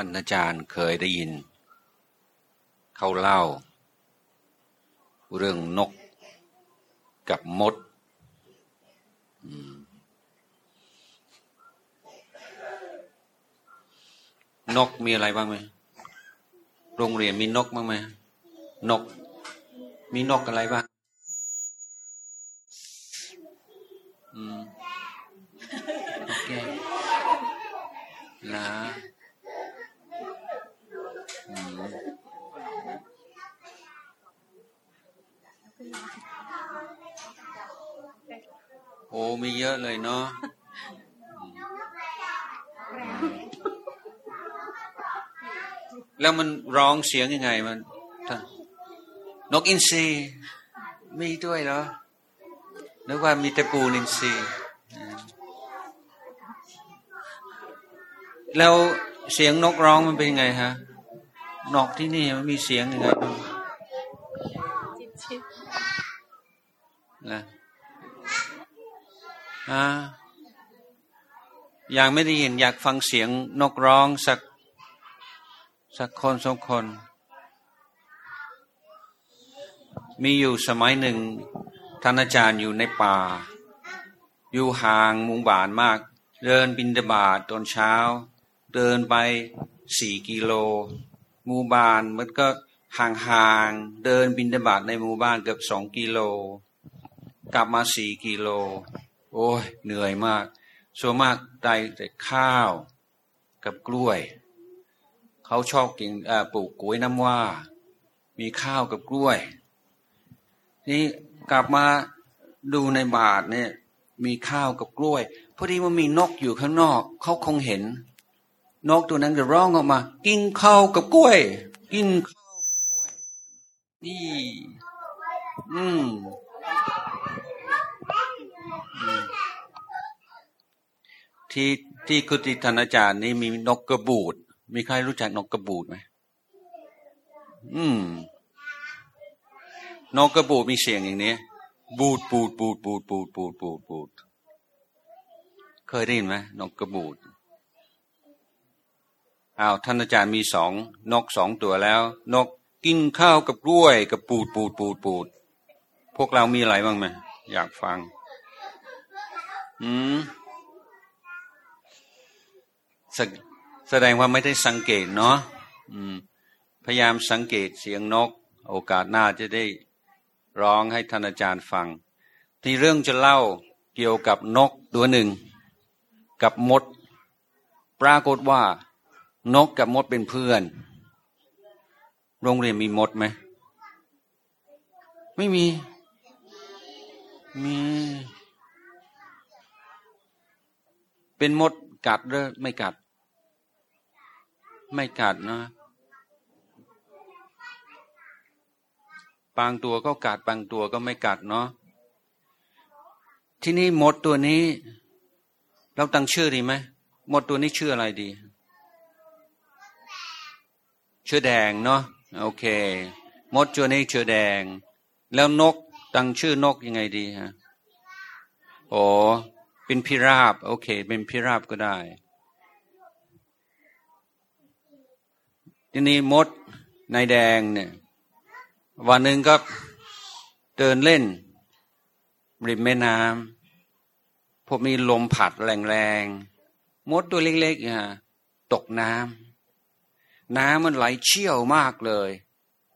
ท่านอาจารย์เคยได้ยิน เขาเล่า เรื่องนกกับมดนกมีอะไรบ้างไหมโรงเรียนมีนกบ้างไหมนก มีนกอะไรบ้างอืมโอเคนะอืม โอ้มีเยอะเลยเนาะแล้วมันร้องเสียงยังไงมัน นกอินทรีมีด้วยเหรอนึกว่ามีแต่ปูนินทรีแล้วเสียงนกร้องมันเป็นยังไงฮะ นกที่นี่มันมีเสียงยังไง นะอ่าอยากไม่ได้ยินอยากฟังเสียงนกร้องสักสักคนสองคน มีอยู่สมัยหนึ่งท่านอาจารย์อยู่ในป่า อยู่ห่างมุงบานมาก เดินบินดาบาตตอนเช้า เดินไปสี่กิโลหมู่บ้านมันก็ห่างๆเดินบินดาบาตในหมู่บ้านเกือบสองกิโล กลับมาสี่กิโล โอ้ยเหนื่อยมากส่วนมากได้แต่ข้าวกับกล้วย เขาชอบกินปลูกกล้วยน้ำว่า มีข้าวกับกล้วย นี่กลับมาดูในบาทเนี่ยมีข้าวกับกล้วย พอดีมันมีนกอยู่ข้างนอก เขาคงเห็น นกตัวนั้นจะร้องออกมา กินข้าวกับกล้วย กินข้าวกับกล้วย นี่ อืม ที่ที่กุฏิธนาจารย์นี่มีนกกระบูด มีใครรู้จักนกกระบูดไหมอืม นกกระบูดมีเสียงอย่างนี้ บูดบูดบูดบูดบูดบูดบูดบูดเคยได้ยินไหมนกกระบูดอ้าวท่านอาจารย์มีสองนกสองตัวแล้ว นกกินข้าวกับกล้วยกับปูดปูดปูดปูด พวกเรามีอะไรบ้างไหมอยากฟัง อืม สแสดงว่าไม่ได้สังเกตเนาะพยายามสังเกตเสียงนก โอกาสหน้าจะได้ร้องให้ท่านอาจารย์ฟัง ที่เรื่องจะเล่าเกี่ยวกับนกตัวหนึ่ง กับมด ปรากฏว่า นกกับมดเป็นเพื่อน โรงเรียนมีมดไหม ไม่มี มี เป็นมดกัดหรือไม่กัด ไม่กัดนะบางตัวก็กัดบางตัวก็ไม่กัดเนาะที่นี่มดตัวนี้ เราตั้งชื่อดีไหมมดตัวนี้ชื่ออะไรดี ชื่อแดงเนาะโอเค มดตัวนี้ชื่อแดง แล้วนกตั้งชื่อนกยังไงดีฮะโอ้เป็นพิราบ โอเค เป็นพิราบก็ได้ ทีนี้มดนายแดงเนี่ยวันหนึ่งก็เดินเล่นริมแม่น้ำพอมีลมผัดแรงๆมดตัวเล็กๆฮะตกน้ำน้ำมันไหลเชี่ยวมากเลย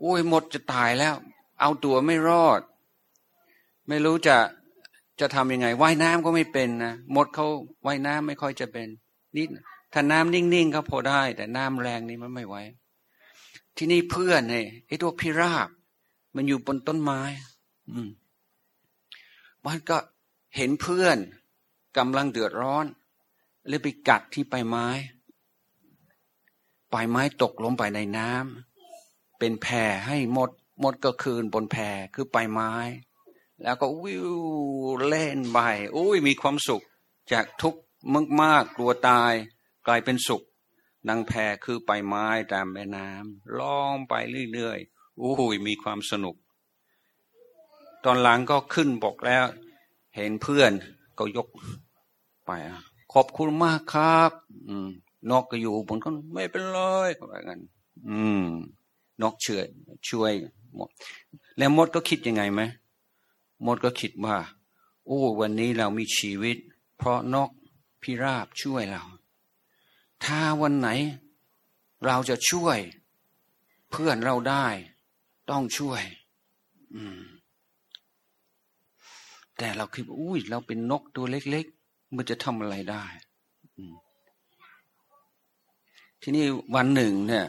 โอ้ยมดจะตายแล้ว เอาตัวไม่รอด ไม่รู้จะจะทำยังไงว่ายน้ำก็ไม่เป็นนะมดเขาว่ายน้ำไม่ค่อยจะเป็นนิดถ้าน้ำนิ่งๆก็พอได้ แต่น้ำแรงนี่มันไม่ไหว ที่นี่เพื่อนไอ้ไอ้ตัวพิราบ มันอยู่บนต้นไม้ อืมมันก็เห็นเพื่อนกำลังเดือดร้อนเลยไปกัดที่ปลายไม้ปลายไม้ตกลงไปในน้ำเป็นแพรให้หมดหมดก็คืนบนแพรคือปลายไม้ แล้วก็วิวเล่นไปอุ้ยมีความสุข จากทุกข์มากๆกลัวตาย กลายเป็นสุข นางแพคือไปไม้ตามแม่น้ำล่องไปเรื่อยๆอู้หูมีความสนุก ตอนหลังก็ขึ้นบอกแล้ว เห็นเพื่อนก็ยกไปขอบคุณมากครับ อืมนกก็อยู่บนก็ไม่เป็นไรก็แบบนั้นอืม นกเชื่อช่วยหมด แล้วมดก็คิดยังไงไหมมดก็คิดว่าโอ้วันนี้เรามีชีวิต เพราะนกพิราบช่วยเรา ถ้าวันไหน เราจะช่วย เพื่อนเราได้ ต้องช่วย อืม แต่เราคิดอุ้ยเราเป็นนกตัวเล็ก ๆ มันจะทำอะไรได้ทีนี้วันหนึ่ง เนี่ย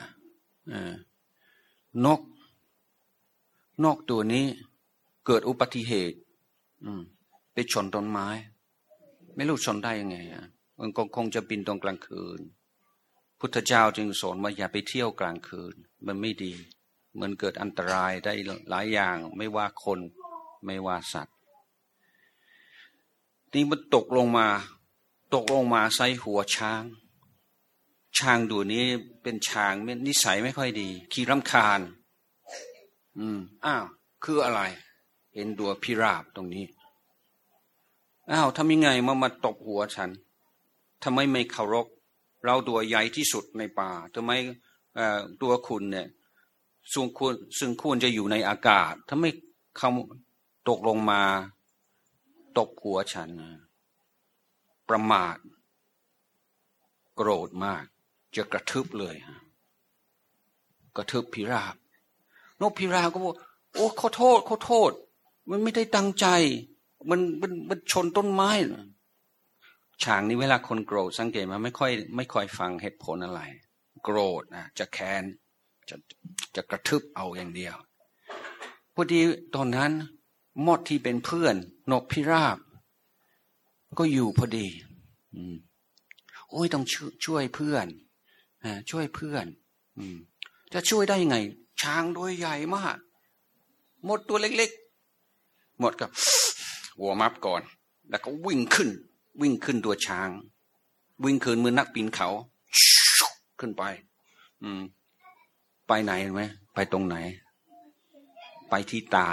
นก นกตัวนี้ เกิดอุบัติเหตุไปชนต้นไม้ ไม่รู้ชนได้ยังไงอะมันคงจะบินตรงกลางคืน พุทธเจ้าจึงสอนว่าอย่าไปเที่ยวกลางคืน มันไม่ดี มันเกิดอันตรายได้หลายอย่างไม่ว่าคนไม่ว่าสัตว์นี่มันตกลงมา ตกลงมาใส่หัวช้าง ช้างดูนี้เป็นช้างนิสัยไม่ค่อยดี ขี้รำคาญ อืมอ้าวคืออะไร เห็นตัวพิราบตรงนี้อ้าวทำยังไงมามาตบหัวฉันทำไมไม่เคารพ เราตัวใหญ่ที่สุดในป่าทำไมตัวคุณเนี่ยซึ่งควรซึ่งควรจะอยู่ในอากาศทำไมเขาตกลงมาตบหัวฉัน ประมาท โกรธมาก จะกระทึบเลยกระทึบพิราบ นกพิราบก็บอกโอ้ขอโทษขอโทษ มันไม่ได้ตั้งใจ มันมันมันชนต้นไม้ ช้างนี่เวลาคนโกรธสังเกตมาไม่ค่อยไม่ค่อยฟังเหตุผลอะไร โกรธนะจะแค้นจะจะกระทึบเอาอย่างเดียวพอดีตอนนั้นมดที่เป็นเพื่อนนกพิราบ ก็อยู่พอดีโอ้ยต้องช่วยเพื่อนช่วยเพื่อนอจะช่วยได้ยังไง ช้างตัวใหญ่มาก มดตัวเล็กๆ หมดกับหัวมับก่อน แล้วก็วิ่งขึ้น วิ่งขึ้นตัวช้าง วิ่งขึ้นมือนักปีนเขาขึ้นไป อืม ไปไหนไหมไปตรงไหน ไปที่ตา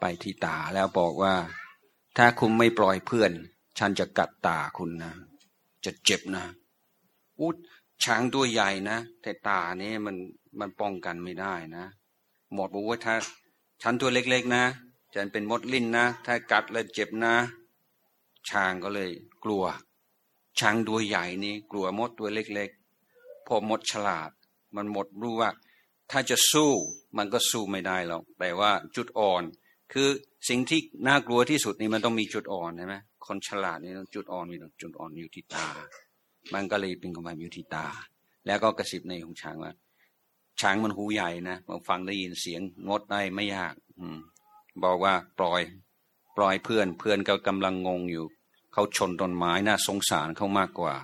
ไปที่ตาแล้วบอกว่า ถ้าคุณไม่ปล่อยเพื่อน ฉันจะกัดตาคุณนะจะเจ็บนะอุดช้างตัวใหญ่นะแต่ตาเนี่ยมันมันป้องกันไม่ได้นะหมดบอกว่าถ้าฉันตัวเล็ก ๆ นะฉันเป็นมดลิ้นนะถ้ากัดแล้วเจ็บนะ ช้างก็เลยกลัว ช้างตัวใหญ่นี่กลัวมดตัวเล็กๆพอมดฉลาด มันหมดรู้ว่า ถ้าจะสู้มันก็สู้ไม่ได้หรอกแต่ว่าจุดอ่อน คือสิ่งที่น่ากลัวที่สุดนี่มันต้องมีจุดอ่อนใช่ไหมคนฉลาดนี่จุดอ่อนมีจุดอ่อนอยู่ที่ตา มันก็เลยเป็นความอยู่ที่ตา แล้วก็กระสิบในของช้างว่าช้างมันหูใหญ่นะมันฟังได้ยินเสียงงดได้ไม่ยาก อืม บอกว่าปล่อย ปล่อยเพื่อน เพื่อนก็กำลังงงอยู่ เขาชนต้นไม้น่าสงสารเขามากกว่า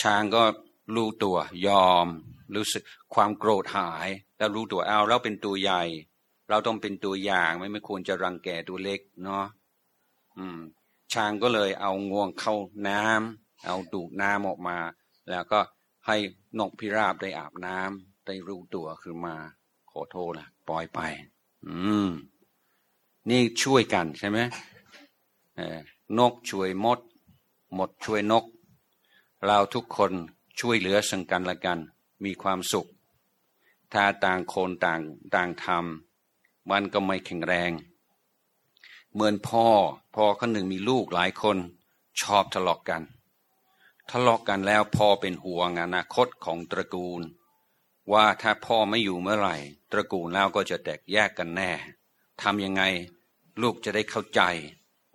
ช้างก็รู้ตัวยอม รู้สึกความโกรธหาย แล้วรู้ตัวเอาเราเป็นตัวใหญ่ เราต้องเป็นตัวอย่างไม่ไม่ควรจะรังแกตัวเล็กเนาะอืม ช้างก็เลยเอางวงเข้าน้ำเอาดูดน้ำออกมา แล้วก็ให้นกพิราบได้อาบน้ำได้รู้ตัวขึ้นมา ขอโทษนะปล่อยไป อืม นี่ช่วยกันใช่ไหม นกช่วยมด หมดช่วยนก เราทุกคนช่วยเหลือสังกันละกัน มีความสุข ถ้าต่างคนต่างต่างทำมันก็ไม่แข็งแรง เหมือนพ่อพ่อคนหนึ่งมีลูกหลายคนชอบทะเลาะกกัน ทะเลาะกันแล้วพ่อเป็นห่วงอนาคตของตระกูล ว่าถ้าพ่อไม่อยู่เมื่อไหร่ ตระกูลแล้วก็จะแตกแยกกันแน่ทำยังไง ลูกจะได้เข้าใจ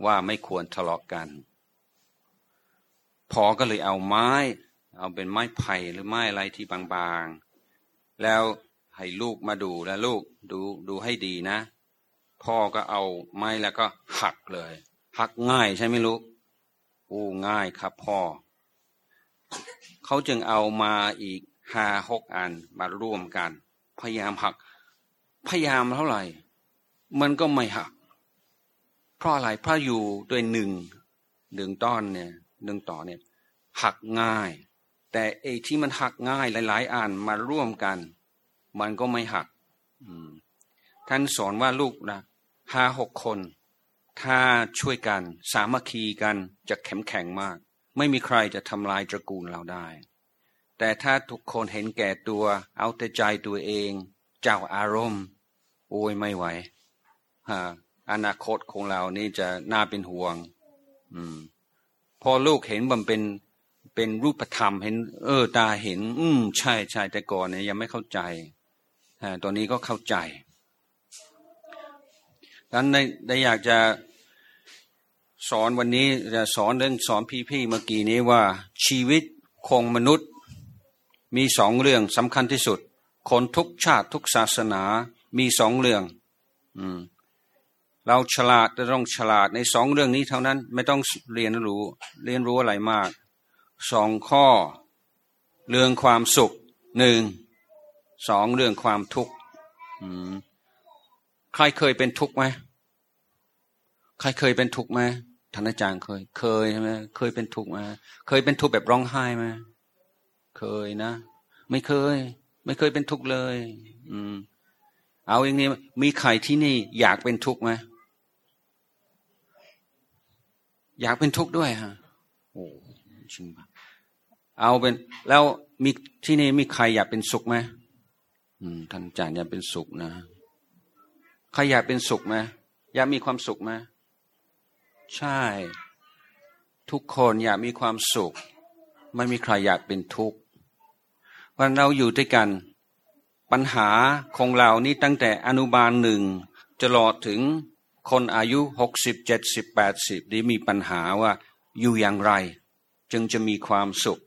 ว่าไม่ควรทะเลาะกันพ่อก็เลยเอาไม้ เอาเป็นไม้ไผ่หรือไม้อะไรที่บางๆ แล้วให้ลูกมาดูแล้วลูกดูดูให้ดีนะ พ่อก็เอาไม้แล้วก็หักเลย หักง่ายใช่ไหมลูกอู้ง่ายครับพ่อ เขาจึงเอามาอีกห้าหกอันมาร่วมกัน พยายามหัก พยายามเท่าไหร่ มันก็ไม่หัก เพราะอะไรเพราะอยู่ด้วยหนึ่งหนึ่งต้อนเนี่ยหนึ่งต่อเนี่ยหักง่าย แต่ไอ้ที่มันหักง่ายหลาย ๆอันมาร่วมกัน มันก็ไม่หักท่านสอนว่าลูกนะห้าหกคน ถ้าช่วยกันสามัคคีกันจะแข็งแข็งมาก ไม่มีใครจะทำลายตระกูลเราได้ แต่ถ้าทุกคนเห็นแก่ตัว เอาแต่ใจตัวเอง เจ้าอารมณ์ โอ้ยไม่ไหวฮะ อนาคตของเรานี่จะน่าเป็นห่วง อืม พอลูกเห็นมันเป็นเป็นรูปธรรมเห็น เออ ตาเห็น อืม ใช่ใช่แต่ก่อนเนี่ยยังไม่เข้าใจฮะตอนนี้ก็เข้าใจดังนั้นได้อยากจะสอนวันนี้จะสอนเรื่องสอนพี่ๆเมื่อกี้นี้ว่า ชีวิตคงมนุษย์ มีสองเรื่องสำคัญที่สุด คนทุกชาติทุกศาสนา มีสองเรื่อง อืม เราฉลาดจะต้องฉลาดในสองเรื่องนี้เท่านั้นไม่ต้องเรียนรู้เรียนรู้อะไรมากสองข้อ เรื่องความสุขหนึ่งสองเรื่องความทุกข์ใครเคยเป็นทุกข์ไหมใครเคยเป็นทุกข์ไหมท่านอาจารย์เคย เคยใช่ไหมเคยเป็นทุกข์ไหมเคยเป็นทุกข์แบบร้องไห้ไหมเคยนะ ไม่เคย ไม่เคยเป็นทุกข์เลย อืม เอาอย่างนี้มีใครที่นี่อยากเป็นทุกข์ไหม อยากเป็นทุกข์ด้วยฮะโอ้จริงปะเอาเป็น แล้วมีที่นี่มีใครอยากเป็นสุขไหมอืมท่านอาจารย์อยากเป็นสุขนะใครอยากเป็นสุขไหมอยากมีความสุขไหมใช่ ทุกคนอยากมีความสุข ไม่มีใครอยากเป็นทุกข์วันเราอยู่ด้วยกัน ปัญหาของเรานี่ตั้งแต่อนุบาลหนึ่งจะลอดถึง คนอายุหกสิบเจ็ดสิบแปดสิบนี่มีปัญหาว่าอยู่อย่างไร จึงจะมีความสุข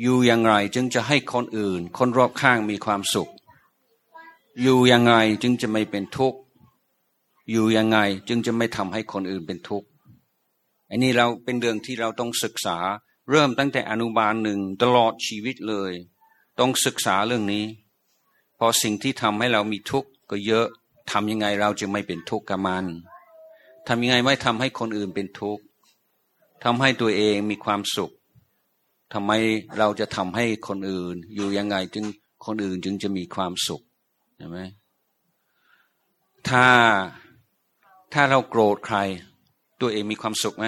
อยู่อย่างไรจึงจะให้คนอื่น คนรอบข้างมีความสุข อยู่อยังไงจึงจะไม่เป็นทุกข์อยู่ยังไงจึงจะไม่ทำให้คนอื่นเป็นทุกข์อันนี้เราเป็นเรื่องที่เราต้องศึกษาเริ่มตั้งแต่อนุบาลหนึ่งตลอดชีวิตเลย ต้องศึกษาเรื่องนี้ พอสิ่งที่ทำให้เรามีทุกข์ก็เยอะ ทำยังไงเราจะไม่เป็นทุกข์กับมันทำยังไงไม่ทำให้คนอื่นเป็นทุกข์ทำให้ตัวเองมีความสุขทำไมเราจะทำให้คนอื่น อยู่ยังไงจึงคนอื่นจึงจะมีความสุขใช่ไหมถ้าถ้าเราโกรธใคร ตัวเองมีความสุขไหม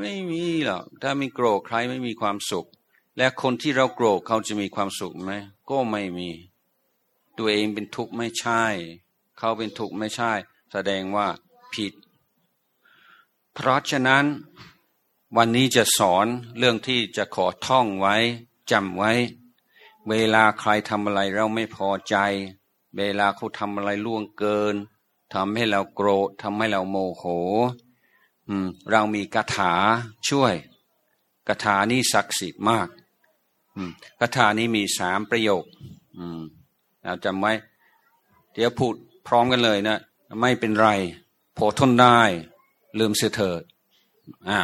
ไม่มีหรอกถ้ามีโกรธใครไม่มีความสุข และคนที่เราโกรธเขาจะมีความสุขไหมก็ไม่มี ตัวเองเป็นทุกข์ไม่ใช่ เขาเป็นทุกข์ไม่ใช่ แสดงว่าผิด เพราะฉะนั้นวันนี้จะสอนเรื่องที่จะขอท่องไว้จำไว้ เวลาใครทำอะไรเราไม่พอใจ เวลาเขาทำอะไรล่วงเกินทำให้เราโกรธทำให้เราโมโหเรามีคาถาช่วยคาถานี้ศักดิ์สิทธิ์มากคาถานี้มีสามประโยค เราจำไว้ เดี๋ยวพูดพร้อมกันเลยนะไม่เป็นไรโผทนได้ ลืมเสียเถิดอ่า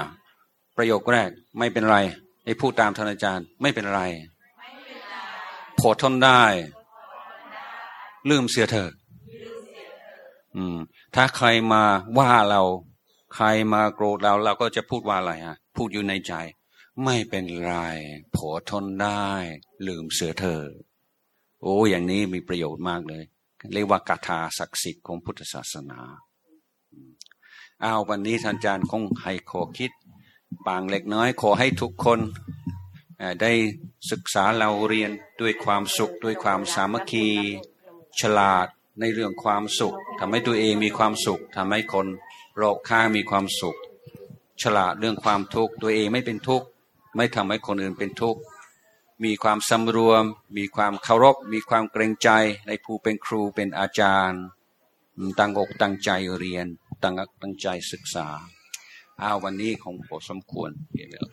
ประโยคแรกไม่เป็นไรไอ้พูดตามท่านอาจารย์ ไม่เป็นไรโผทนได้ ลืมเสียเถอะอืม ถ้าใครมาว่าเรา ใครมาโกรธเราเราก็จะพูดว่าอะไรฮะพูดอยู่ในใจ ไม่เป็นไรผทนได้ ลืมเสือเธอ โอ้อย่างนี้มีประโยชน์มากเลย เรียกว่ากาถาศักดิ์สิทธิ์ของพุทธศาสนา เอาวันนี้ท่านอาจารย์คงให้ขอคิดบางเล็กน้อย ขอให้ทุกคนได้ศึกษาเราเรียนด้วยความสุขด้วยความสามัคคี ฉลาดในเรื่องความสุขทำให้ตัวเองมีความสุขทำให้คนรอบข้างมีความสุข ฉลาดเรื่องความทุกข์ตัวเองไม่เป็นทุกข์ไม่ทำให้คนอื่นเป็นทุกข์ มีความสำรวม มีความเคารพ มีความเกรงใจในผู้เป็นครูเป็นอาจารย์ ตั้งอกตั้งใจเรียน ตั้งตั้งใจศึกษาอ้าววันนี้ของพอสมควรเพียงแล้ว